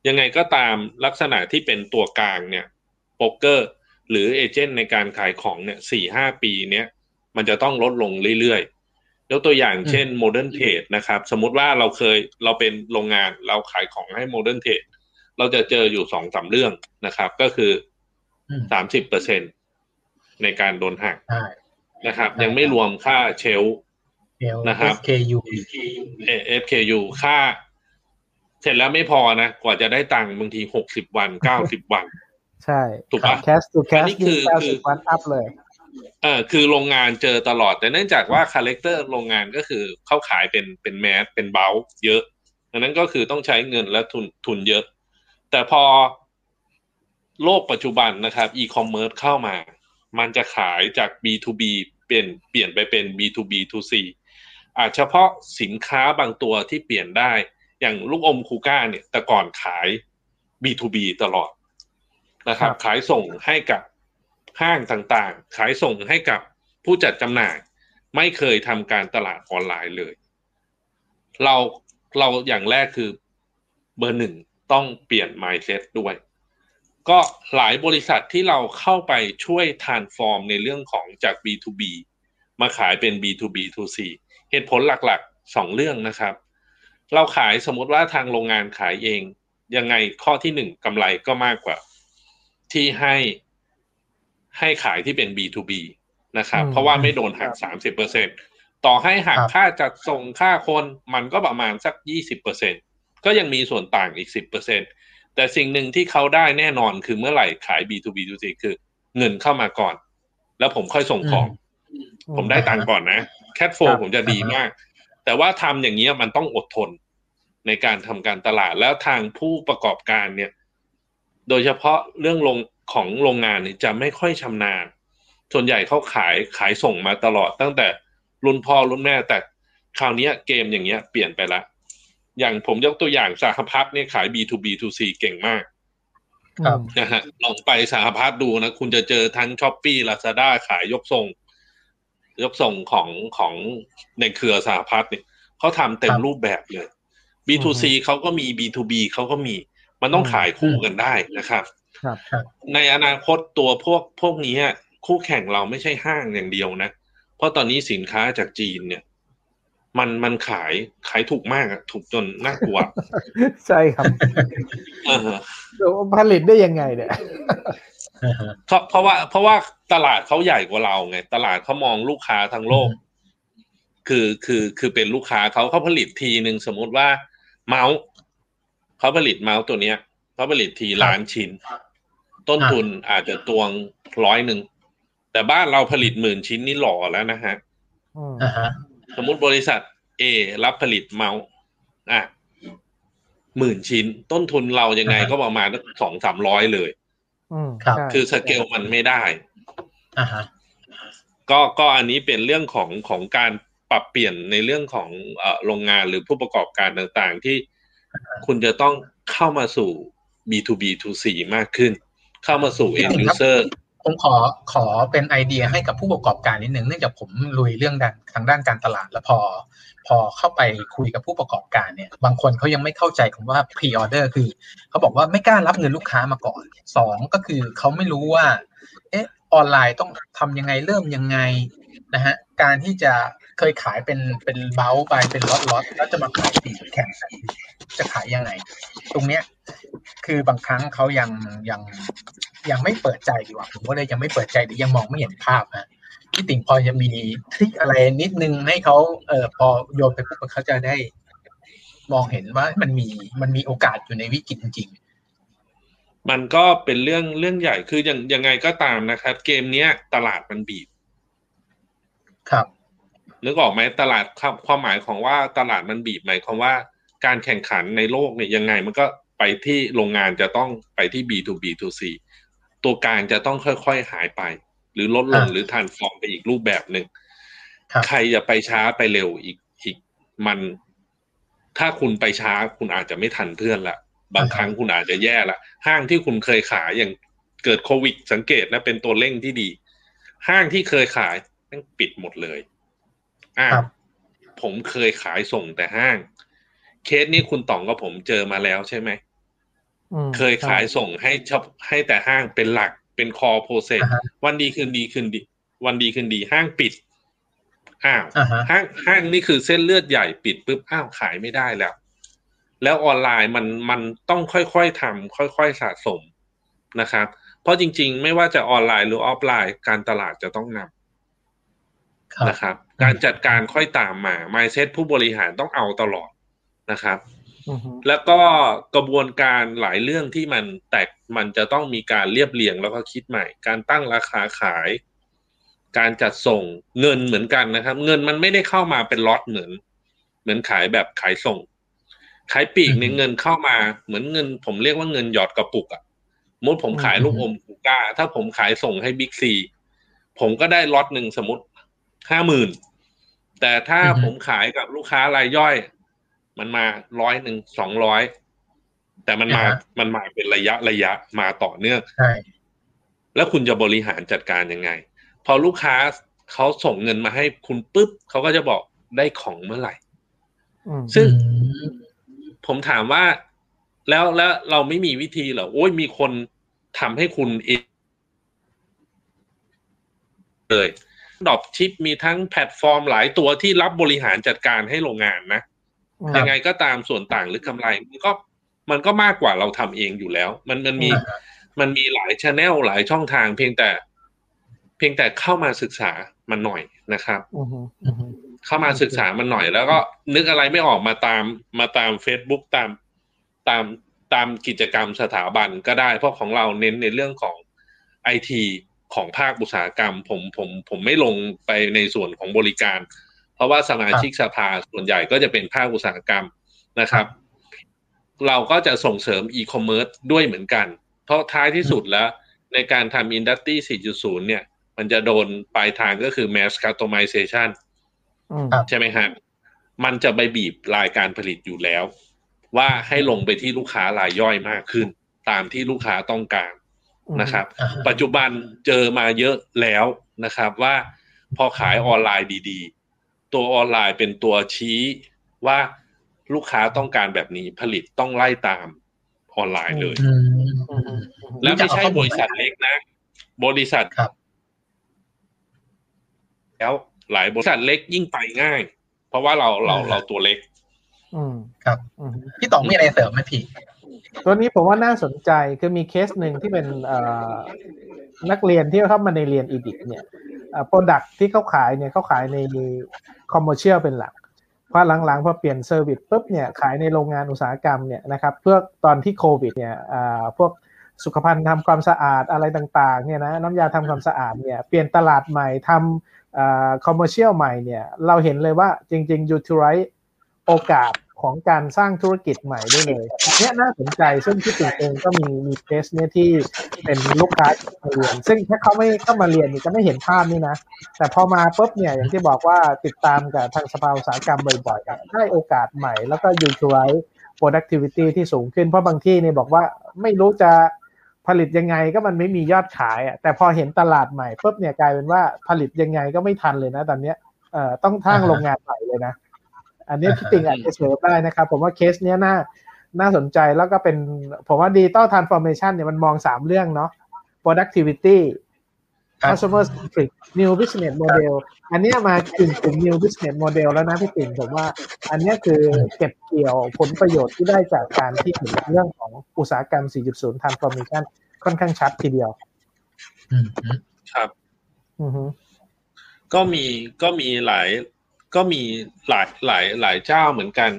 ยังไงก็ตามลักษณะที่เป็นตัวกลางเนี่ยโป๊กเกอร์ หรือ agent ในการขายของเนี่ยสี่ห้าปีเนี้ยมันจะต้องลดลงเรื่อยๆ ยกตัวอย่างเช่น modern trade นะครับ สมมติว่าเราเคยเราเป็นโรงงานเราขายของให้ modern trade เราจะเจออยู่สองสามเรื่องนะครับ ก็คืออืมสามสิบเปอร์เซ็นในการโดนหักใช่นะครับ ยังไม่รวมค่าเชลฟ์เดี๋ยวนะครับ SKU เอ FKU ค่า เสร็จแล้วไม่พอนะ กว่าจะได้ตังค์บางทีหกสิบวันเก้าสิบวัน ใช่ ถูกปะแคสตูแคอัสนนี้คือยี่สิบคือวันอัพเลยเออคือโรงงานเจอตลอด แต่เนื่องจากว่าคาแรคเตอร์โรงงานก็คือเข้าขายเป็นเป็นแมสเป็นเบลเยอะดังนั้นก็คือต้องใช้เงินและทุนทุนเยอะ แต่พอโลกปัจจุบันนะครับอีคอมเมิร์ซเข้ามา มันจะขายจาก B2B เป็นเปลี่ยนไปเป็น B2B2C อาจเฉพาะสินค้าบางตัวที่เปลี่ยนได้ อย่างลูกอมคูก้าเนี่ยแต่ก่อนขาย B2B ตลอดนะครับครับขายส่งให้กับห้างต่างๆ ขายส่งให้กับผู้จัดจำหน่าย ไม่เคยทำการตลาดออนไลน์เลย เราเราอย่างแรกคือเบอร์หนึ่ง ต้องเปลี่ยน mindset ด้วย ก็หลายบริษัทที่เราเข้าไปช่วย transform ในเรื่องของจาก B2B มาขายเป็น B2B2C เหตุผลหลักๆ 2 เรื่องนะครับ เราขายสมมติว่าทางโรงงานขายเอง ยังไงข้อที่ 1 กำไรก็มากกว่า ที่ให้ให้ขายที่เป็น B2B นะครับ เพราะว่าไม่โดนหัก 30%ต่อให้หักค่าจัดส่งค่าคนมันก็ประมาณสัก 20% ก็ยังมีส่วนต่างอีกสิบเปอร์เซ็นแต่สิ่งหนึ่งที่เขาได้แน่นอนคือเมื่อไหร่ขาย B2B2C คือเงินเข้ามาก่อน แล้วผมค่อยส่งของ ผมได้ตังค์ก่อนนะแคทโฟครับผมจะดีมาก แต่ว่าทำอย่างนี้ยมันต้องอดทนในการทำการตลาดแล้วทางผู้ประกอบการเนี่ย โดยเฉพาะเรื่องลงของโรงงานเนี่ยจะไม่ค่อยชำนาญ ส่วนใหญ่เขาขายขายส่งมาตลอดตั้งแต่รุ่นพ่อรุ่นแม่แต่คราวนี้เกมอย่างเงี้ยเปลี่ยนไปละ อย่างผมยกตัวอย่างสหพัฒน์เนี่ยขาย B2B2C เก่งมากครับนะฮะลองไปสหพัฒน์ดูนะ คุณจะเจอทั้งช้อปปี้ลาซาด้าขายยกส่งยกส่งของของในเครือสหพัฒน์เนี่ยเขาทำเต็มรูปแบบเลย B2C เขาก็มี B2B เขาก็มี มันต้องขายคู่กันได้นะครับครับในอนาคตตัวพวกพวกนี้คู่แข่งเราไม่ใช่ห้างอย่างเดียวนะ เพราะตอนนี้สินค้าจากจีนเนี่ย มันมันขายขายถูกมากอะถูกจนน่ากลัว ใช่ครับเออผลิตได้ยังไงเนี่ยเพราะเพราะว่า เพราะว่าตลาดเขาใหญ่กว่าเราไง ตลาดเขามองลูกค้าทั้งโลก คือคือคือเป็นลูกค้าเขาเขาผลิตทีหนึ่งสมมุติว่า เมาส์เขาผลิตเมาส์ตัวเนี้ยเขาผลิตทีล้านชิ้น ต้นทุนอาจจะตวงร้อยหนึ่งแต่บ้านเราผลิตหมื่นชิ้นนี่หล่อแล้วนะฮะอืมอ่าฮะ สมมุติบริษัท A รับผลิตเมาส์อะหมื่นชิ้น ต้นทุนเรายังไงก็ประมาณสองสามร้อยเลยอืมครับใช่คือสเกลมันไม่ได้อ่าฮะก็ก็อันนี้เป็นเรื่องของของการปรับเปลี่ยนในเรื่องของเอ่อโรงงานหรือผู้ประกอบการต่างๆ ที่คุณจะต้องเข้ามาสู่ B2B2C มากขึ้น เข้ามาสู่ end user ผมขอขอเป็นไอเดียให้กับผู้ประกอบการนิดนึงเนื่องจากผมลุยเรื่องด้านทางด้านการตลาด แล้วพอ พอเข้าไปคุยกับผู้ประกอบการเนี่ย บางคนเขายังไม่เข้าใจคำว่า pre order คือเขาบอกว่าไม่กล้ารับเงินลูกค้ามาก่อนสองก็คือเขาไม่รู้ว่า เอ๊ะออนไลน์ต้องทำยังไงเริ่มยังไง นะฮะการที่จะเคยขายเป็นเป็นเบลไปเป็นล็อตล็อตแล้วจะมาขายปีแข่งจะขายยังไง ตรงเนี้ยคือบางครั้งเขายังยังยังไม่เปิดใจดีกว่าผมก็เลยยังไม่เปิดใจหรือยังมองไม่เห็นภาพฮะพี่ติ่งพอจะมีทริคอะไรนิดนึงให้เขาเออพอโยนไปปุ๊บเขาจะได้ มองเห็นว่ามันมีมันมีโอกาสอยู่ในวิกฤตจริงมันก็เป็นเรื่องเรื่องใหญ่คือยังยังไงก็ตามนะครับ เกมเนี้ยตลาดมันบีบ ครับนึกออกไหมตลาดความความหมายของว่าตลาดมันบีบหมายความว่า การแข่งขันในโลกเนี่ยยังไงมันก็ไปที่โรงงานจะต้องไปที่ B2B2C ตัวกลางจะต้องค่อยๆหายไป หรือลดลงอ่าหรือทานฟอร์มไปอีกรูปแบบหนึ่งครับใครจะไปช้าไปเร็วอีกอีกมัน ถ้าคุณไปช้าคุณอาจจะไม่ทันเพื่อนละบางครั้งคุณอาจจะแย่ละห้างที่คุณเคยขายอย่างเกิดโควิด สังเกตนะเป็นตัวเร่งที่ดี ห้างที่เคยขาย แม่งปิดหมดเลยอ่าครับผมเคยขายส่งแต่ห้าง เคสนี้คุณต่องกับผมเจอมาแล้วใช่ไหมอืมเคยขายส่งให้เฉพาะให้แต่ห้างเป็นหลักเป็นคอโปรเซสอ่าฮะวันดีคืนดีคืนดี วันดีคืนดีห้างปิดอ้าวอ่าฮะห้างห้างนี่คือเส้นเลือดใหญ่ปิดปุ๊บอ้าวขายไม่ได้แล้ว แล้วออนไลน์มันมันต้องค่อยๆทำค่อยๆสะสมนะครับ เพราะจริง ๆ ไม่ว่าจะออนไลน์หรือออฟไลน์ การตลาดจะต้องนำครับ นะครับ การจัดการค่อยตามมา mindset ผู้บริหารต้องเอาตลอดนะครับอืมแล้วก็กระบวนการหลายเรื่องที่มันแตกมันจะต้องมีการเรียบเรียงแล้วก็คิดใหม่ การตั้งราคาขาย การจัดส่งเงินเหมือนกันนะครับ เงินมันไม่ได้เข้ามาเป็นล็อตเหมือน เหมือนขายแบบขายส่ง ขายปลีกในยเงินเข้ามาเหมือนเงิน ผมเรียกว่าเงินหยอดกระปุกอะสมมติผมขายลูกอมคูก้า ถ้าผมขายส่งให้บิ๊กซีผมก็ได้ล็อตหนึ่งสมมติ ห้าหมื่นแต่ถ้าอือฮึผมขายกับลูกค้ารายย่อย มันมาร้อยหนึ่งสองร้อยแต่มันมาอ่าฮะมันมาเป็นระยะระยะมาต่อเนื่องใช่แล้วคุณจะบริหารจัดการยังไง พอลูกค้าเขาส่งเงินมาให้คุณปุ๊บเขาก็จะบอกได้ของเมื่อไหร่อืมซึ่งอืมผมถามว่า แล้วแล้วเราไม่มีวิธีเหรอโอ้ยมีคนทำให้คุณเองเลย ดอปชิปมีทั้งแพลตฟอร์มหลายตัวที่รับบริหารจัดการให้โรงงานนะอืมยังไงก็ตามส่วนต่างหรือกำไร มันก็มันก็มากกว่าเราทำเองอยู่แล้ว มันมันมีอ่าฮะมันมีหลายชแนลหลายช่องทาง เพียงแต่ เพียงแต่เข้ามาศึกษามันหน่อยนะครับอืมอืมเข้ามาศึกษามันหน่อยแล้วก็นึกอะไรไม่ออกมาตามมาตาม Facebook ตามตามตามกิจกรรมสถาบันก็ได้ เพราะของเราเน้นในเรื่องของไอที ของภาคอุตสาหกรรม ผมผมผมไม่ลงไปในส่วนของบริการ เพราะว่าสมาชิกสภาส่วนใหญ่ก็จะเป็นภาคอุตสาหกรรมนะครับ เราก็จะส่งเสริมอีคอมเมิร์ซด้วยเหมือนกัน เพราะท้ายที่สุดแล้ว ในการทำ industry 4.0 เนี่ย มันจะโดนปลายทางก็คือ mass customization อืมครับใช่ไหมฮะมันจะไปบีบรายการผลิตอยู่แล้ว ว่าให้ลงไปที่ลูกค้ารายย่อยมากขึ้น ตามที่ลูกค้าต้องการ นะครับอ่าฮะปัจจุบันเจอมาเยอะแล้วนะครับว่าพอขายออนไลน์ดีๆ ตัวออนไลน์เป็นตัวชี้ว่าลูกค้าต้องการแบบนี้ผลิตต้องไล่ตามออนไลน์เลยอืมอืมอืมอืมแล้วไม่ใช่รู้จักเอาข้อมูบลริษัทเล็กนะ บริษัทครับแล้วหลายบริษัทเล็กยิ่งไปง่าย เพราะว่าเราเราเราตัวเล็ก อืมครับอืมพี่ต๋องมีอะไรเสริมไหมพี่ ตัวนี้ผมว่าน่าสนใจคือมีเคสหนึ่งที่เป็นนักเรียนที่เข้ามาในเรียนอีดิเนี่ย product ที่เขาขายเนี่ยเขาขายใน commercial เป็นหลักพอหลังๆพอเปลี่ยน service ปุ๊บเนี่ยขายในโรงงานอุตสาหกรรมเนี่ยนะครับเพื่อตอนที่โควิดเนี่ยพวกสุขภัณฑ์ทำความสะอาดอะไรต่างๆเนี่ยนะน้ำยาทำความสะอาดเนี่ยเปลี่ยนตลาดใหม่ทำ commercial ใหม่เนี่ยเราเห็นเลยว่าจริงๆ utilize โอกาส ของการสร้างธุรกิจใหม่ได้เลยเนี่ยน่าสนใจซึ่งที่ติ่งเองก็มีมีเคสเนี่ยที่เป็นลูกค้าที่มาเรียน ซึ่งถ้าเขาไม่เข้ามาเรียนเนี่ยจะไม่เห็นภาพนี่นะ แต่พอมาปุ๊บเนี่ยอย่างที่บอกว่าติดตามกับทางสภาอุตสาหกรรมบ่อยๆอะได้โอกาสใหม่แล้วก็ utilize productivity ที่สูงขึ้นเพราะบางที่เนี่ยบอกว่าไม่รู้จะผลิตยังไงก็มันไม่มียอดขายอะแต่พอเห็นตลาดใหม่ปุ๊บเนี่ยกลายเป็นว่าผลิตยังไงก็ไม่ทันเลยนะ ตอนเนี้ยเอ่อต้องทั้งโรงงานใหม่เลยนะ อันนี้พี่ติ่งอาจจะเสริมได้นะครับ ผมว่าเคสเนี้ยน่าน่าสนใจแล้วก็เป็นผมว่า digital transformation เนี่ยมันมองสามเรื่องเนาะ productivity ครับ customer centric new business model อันเนี้ยมาถึงถึง new business model แล้วนะพี่ติ่งผมว่า อันเนี้ยคือเก็บเกี่ยวผลประโยชน์ที่ได้จากการที่เห็นเรื่องของอุตสาหกรรม 4.0 transformation ค่อนข้างชัดทีเดียวอืมครับอือฮึก็มีก็มีหลาย ก็มีหลายหลายหลายเจ้าเหมือนกัน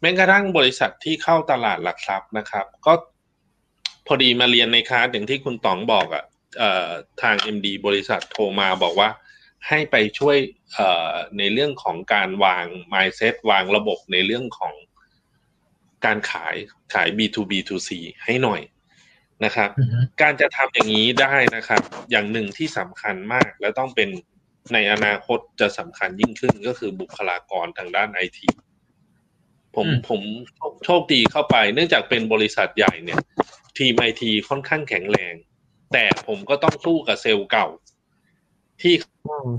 แม้กระทั่งบริษัทที่เข้าตลาดหลักทรัพย์นะครับ ก็พอดีมาเรียนในคลาสอย่างที่คุณต๋องบอกอะ่ะเอ่อทาง MD บริษัทโทรมาบอกว่าให้ไปช่วยเอ่อในเรื่องของการวาง mindset วางระบบในเรื่องของการขายขาย B2B2C ให้หน่อยนะครับอืมการจะทำอย่างนี้ได้นะครับ อย่างหนึ่งที่สำคัญมากและต้องเป็น ในอนาคตจะสำคัญยิ่งขึ้นก็คือบุคลากรทางด้านไอทีผมอืมผมโชคดีเข้าไป เนื่องจากเป็นบริษัทใหญ่เนี่ย ทีมไอทีค่อนข้างแข็งแรง แต่ผมก็ต้องสู้กับเซลล์เก่า ที่อืม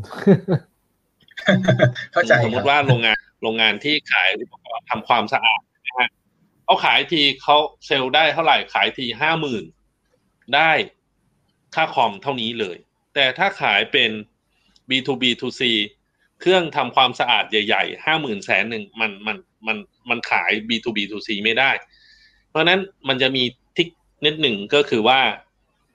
เข้าใจสมมครัติบว่าโรงงานโรงงานที่ขายอุปกรณ์ทำความสะอาดนะฮะเขาขายทีเขาเซลล์ได้เท่าไหร่ขายทีห้าหมื่นได้ค่าคอมเท่านี้เลย แต่ถ้าขายเป็น B2B2C เครื่องทำความสะอาดใหญ่ๆห้าหมื่นแสนหนึ่งมันมันมันมันขาย B2B2C ไม่ได้ เพราะฉะนั้นมันจะมีทิกนิดหนึ่งก็คือว่า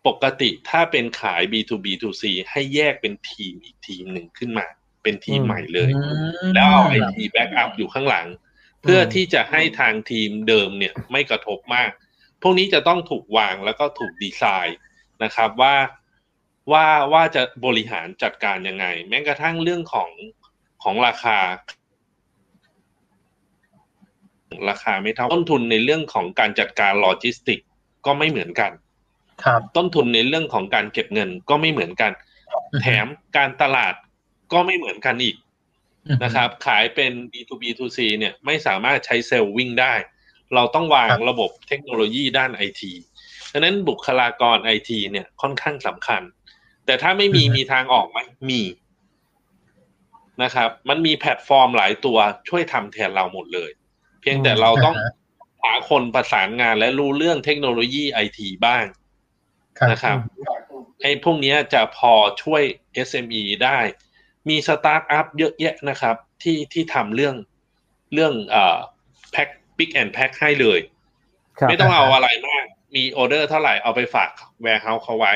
ปกติถ้าเป็นขาย B2B2C ให้แยกเป็นทีมอีกทีมหนึ่งขึ้นมา เป็นทีมอืมใหม่เลยอืมแล้วเอา IT backup อยู่ข้างหลัง เพื่อที่จะให้ทางทีมเดิมเนี่ยไม่กระทบมาก พวกนี้จะต้องถูกวางแล้วก็ถูกดีไซน์นะครับว่า ว่าว่าจะบริหารจัดการยังไง แม้กระทั่งเรื่องของของราคา ราคาไม่เท่าต้นทุนในเรื่องของการจัดการโลจิสติกก็ไม่เหมือนกัน ครับต้นทุนในเรื่องของการเก็บเงินก็ไม่เหมือนกัน แถมการตลาดก็ไม่เหมือนกันอีกนะครับ ขายเป็น B2B2C เนี่ยไม่สามารถใช้เซลล์วิ่งได้ เราต้องวางครับระบบเทคโนโลยีด้านไอทีดังนั้นบุคลากรไอทีเนี่ยค่อนข้างสำคัญ แต่ถ้าไม่มีมีทางออกไหมมีนะครับ มันมีแพลตฟอร์มหลายตัวช่วยทำแทนเราหมดเลย เพียงแต่เราต้องอ่าฮะหาคนประสานงานและรู้เรื่องเทคโนโลยีไอทีบ้างครับนะครับไอ้พวกเนี้ยจะพอช่วย SME ได้ มีสตาร์ทอัพเยอะแยะนะครับ ที่ที่ทำเรื่องเรื่องเอ่อ pack pick and pack ให้เลยครับไม่ต้องเอาอะไรมาก มีออเดอร์เท่าไหร่เอาไปฝาก warehouse เขาไว้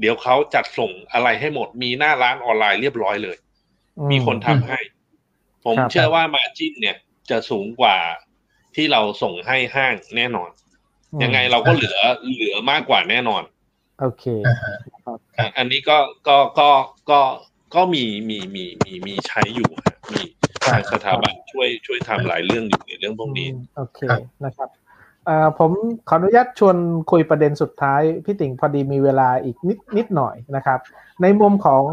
เดี๋ยวเขาจัดส่งอะไรให้หมด มีหน้าร้านออนไลน์เรียบร้อยเลยอืมมีคนทำให้ ผมครับเชื่อว่า margin เนี่ย จะสูงกว่าที่เราส่งให้ห้างแน่นอน ยังไงเราก็เหลือเหลือมากกว่าแน่นอน โอเคอ่าฮะอะอันนี้ก็ก็ก็ก็ก็มีมีมีมีมีใช้อยู่ฮะมีทางสถาบันช่วยช่วยทำหลายเรื่องอยู่ในเรื่องพวกนี้อืมโอเคครับนะครับ อผมขออนุญาตชวนคุยประเด็นสุดท้าย พี่ติ่งพอดีมีเวลาอีกนิดนิดหน่อยนะครับ ในมุมของ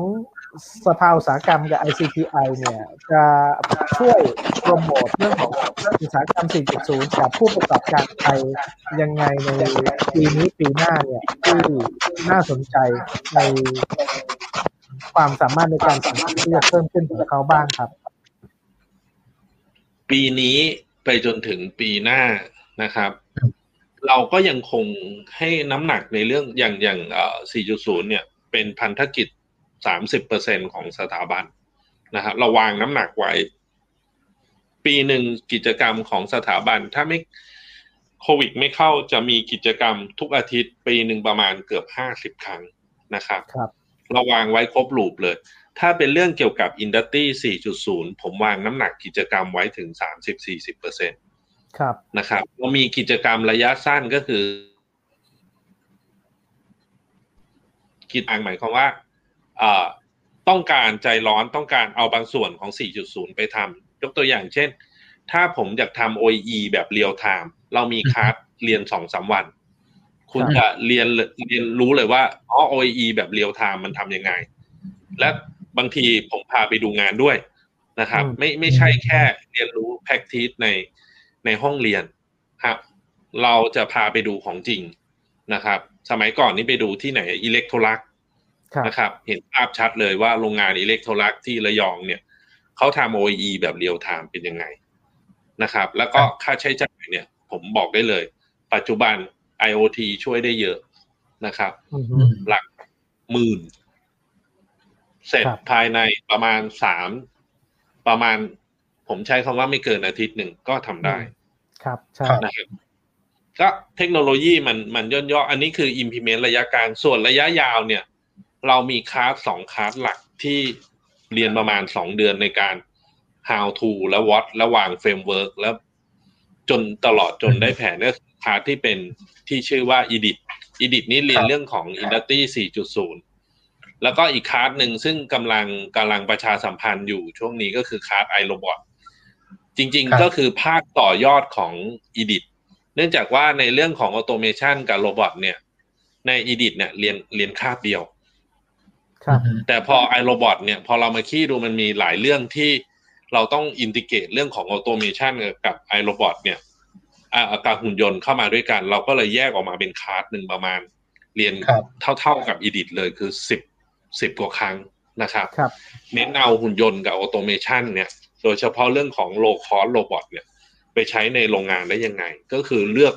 สภาอุตสาหกรรมกับ ICTI เนี่ยจะช่วยโปรโมทเรื่องของอุตสาหกรรม 4.0 กับผู้ประกอบการไทยยังไงในปีนี้ปีหน้าเนี่ยที่น่าสนใจในความสามารถในการสั่งซื้อที่จะเพิ่มขึ้นของเขาบ้างครับ ปีนี้ไปจนถึงปีหน้านะครับ เราก็ยังคงให้น้ำหนักในเรื่องอย่างอย่างเอ่อ4.0 เนี่ย เป็นพันธกิจ 30%ของสถาบันนะครับเราวางน้ำหนักไว้ ปีหนึ่งกิจกรรมของสถาบัน ถ้าไม่โควิดไม่เข้าจะมีกิจกรรมทุกอาทิตย์ ปีหนึ่งประมาณเกือบ50ครั้งนะครับครับเราวางไว้ครบลูปเลย ถ้าเป็นเรื่องเกี่ยวกับอินดัสทรี4.0 ผมวางน้ำหนักกิจกรรมไว้ถึง 30-40% ครับนะครับเรามีกิจกรรมระยะสั้นก็คือกิจกรรมหมายความว่าต้องการใจร้อนต้องการเอาบางส่วนของ 4.0 ไปทำยกตัวอย่างเช่น ถ้าผมอยากทำ OEE แบบเรียลไทม์เรามีคลาสเรียนสองสาวัน คุณจะเรียนเรียนรู้เลยว่าอ๋อ OEE แบบเรียลไทม์มันทำยังไง และบางทีผมพาไปดูงานด้วยนะครับ ไม่ไม่ใช่แค่เรียนรู้ practice ใน ในห้องเรียนครับ เราจะพาไปดูของจริงนะครับ สมัยก่อนนี่ไปดูที่ไหน Electrolux นะครับ เห็นภาพชัดเลยว่าโรงงาน Electrolux ที่ระยองเนี่ยเขาทำ OEE แบบ real-time เป็นยังไงนะครับ แล้วก็ค่าใช้จ่ายเนี่ย ผมบอกได้เลย ปัจจุบัน IoT ช่วยได้เยอะนะครับ หลักหมื่น เสร็จภายในประมาณสามประมาณ ผมใช้คำว่าไม่เกินอาทิตย์หนึ่งก็ทำได้ ครับใช่นะครับก็เทคโนโลยีมันมันย่นย่ออันนี้คือ implement ระยะกลางส่วนระยะยาวเนี่ย เรามีคลาสสองคลาสหลักที่เรียนประมาณสองเดือนในการ how to และ what และวาง framework แล้วจนตลอดจนได้แผนเนี่ยคลาสที่เป็นที่ชื่อว่า edit edit นี้เรียนเรื่องของ industry 4.0 แล้วก็อีกคลาสหนึ่งซึ่งกำลังกำลังประชาสัมพันธ์อยู่ช่วงนี้ก็คือคลาส iRobot จริงๆก็คือภาคต่อยอดของ edit เนื่องจากว่าในเรื่องของ automation กับ robot เนี่ย ใน edit เนี่ยเรียนเรียนคาบเดียวครับแต่พอ iRobot เนี่ยพอเรามาคลี่ดูมันมีหลายเรื่องที่เราต้อง integrate เรื่องของ automation กับ iRobot เนี่ยอาการหุ่นยนต์เข้ามาด้วยกัน เราก็เลยแยกออกมาเป็นคลาสหนึ่งประมาณ เรียนเท่าๆกับ edit เลยคือสิบสิบกว่าครั้งนะครับครับเน้นเอาหุ่นยนต์กับ automation เนี่ย โดยเฉพาะเรื่องของ low cost robot เนี่ย ไปใช้ในโรงงานได้ยังไง ก็คือเลือก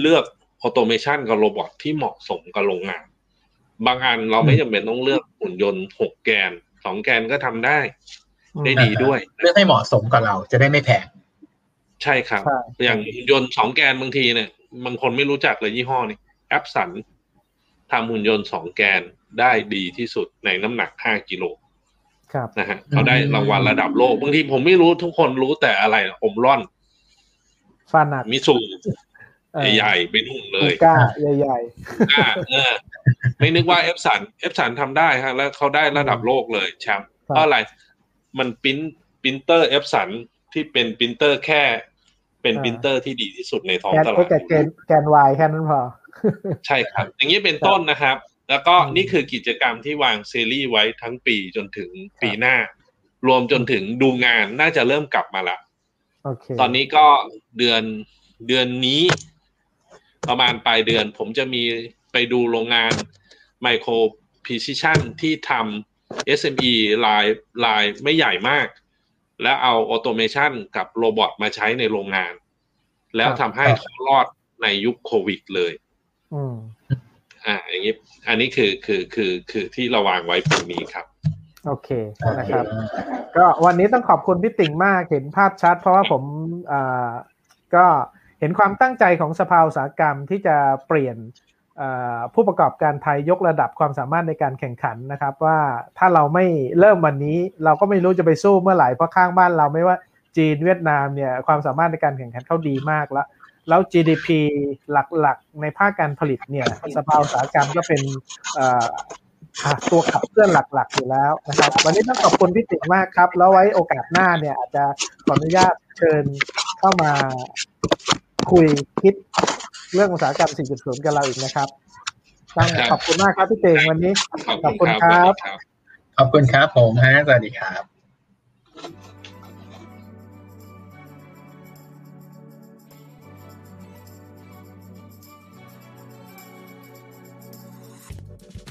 เลือก automation กับ robot ที่เหมาะสมกับโรงงาน บางอันเราไม่จำเป็นต้องเลือกหุ่นยนต์หกแกนสองแกนก็ทำได้ ได้ดีด้วย เลือกให้เหมาะสมกับเราจะได้ไม่แพงใช่ครับ อย่างหุ่นยนต์สองแกนบางทีเนี่ยบางคนไม่รู้จักเลยยี่ห้อนี้แอปสันทำหุ่นยนต์สองแกนได้ดีที่สุดในน้ำหนักห้ากิโลครับ นะฮะเขาได้รางวัลระดับโลกบางทีผมไม่รู้ทุกคนรู้แต่อะไรอมร่อนฟานัดมิสูใหญ่ๆไปนุ่งเลยก้าใหญ่ก้าเออไม่นึกว่าเอฟสันเอฟสันทำได้ฮะ แล้วเขาได้ระดับโลกเลยแชมป์เพราะอะไร มันปริ้นปรินเตอร์เอฟสันที่เป็นปรินเตอร์แค่เป็นปรินเตอร์ที่ดีที่สุดในท้องแกนตลาเอ็ดกกับแกนแกนวายแค่นั้นพอ ใช่ครับ อย่างนี้เป็นต้นนะครับ แล้วก็นี่คือกิจกรรมที่วางซีรีส์ไว้ทั้งปีจนถึงปีหน้า รวมจนถึงดูงานน่าจะเริ่มกลับมาละโอเคตอนนี้ก็เดือนเดือนนี้ ประมาณปลายเดือน ผมจะมีไปดูโรงงานMicro Precision ที่ทำ SME ลายลายไม่ใหญ่มาก แล้วเอา automation กับ robot มาใช้ในโรงงาน แล้วทำให้เขารอดในยุคโควิดเลย อ่าอย่างนี้อันนี้คือคือคือคือที่เราวางไว้ปีนี้ครับ โอเคนะครับ ก็วันนี้ต้องขอบคุณพี่ติ่งมากเห็นภาพชัด เพราะว่าผมอ่าก็เห็นความตั้งใจของสภาอุตสาหกรรมที่จะเปลี่ยนผู้ประกอบการไทยยกระดับความสามารถในการแข่งขันนะครับ ว่าถ้าเราไม่เริ่มวันนี้ เราก็ไม่รู้จะไปสู้เมื่อไหร่เพราะข้างบ้านเราไม่ว่าจีนเวียดนามเนี่ยความสามารถในการแข่งขันเขาดีมากแล้ว แล้ว GDP หลักๆ ในภาคการผลิตเนี่ยสภาอุตสาหกรรมก็เป็นตัวขับเคลื่อนหลักๆ อยู่แล้วนะครับ วันนี้ต้องขอบคุณพี่ติ๋งมากครับ แล้วไว้โอกาสหน้าเนี่ยอาจจะขออนุญาตเชิญเข้ามาคุคุยคิดเรื่องอุตสาหกรรม 4.0 กับเราอีกนะครับต้องขอบคุณมากครับพี่เตงวันนี้ ขอบคุณครับ ขอบคุณครับสวัสดีครับขอบคุณครับผมฮะสวัสดีครับ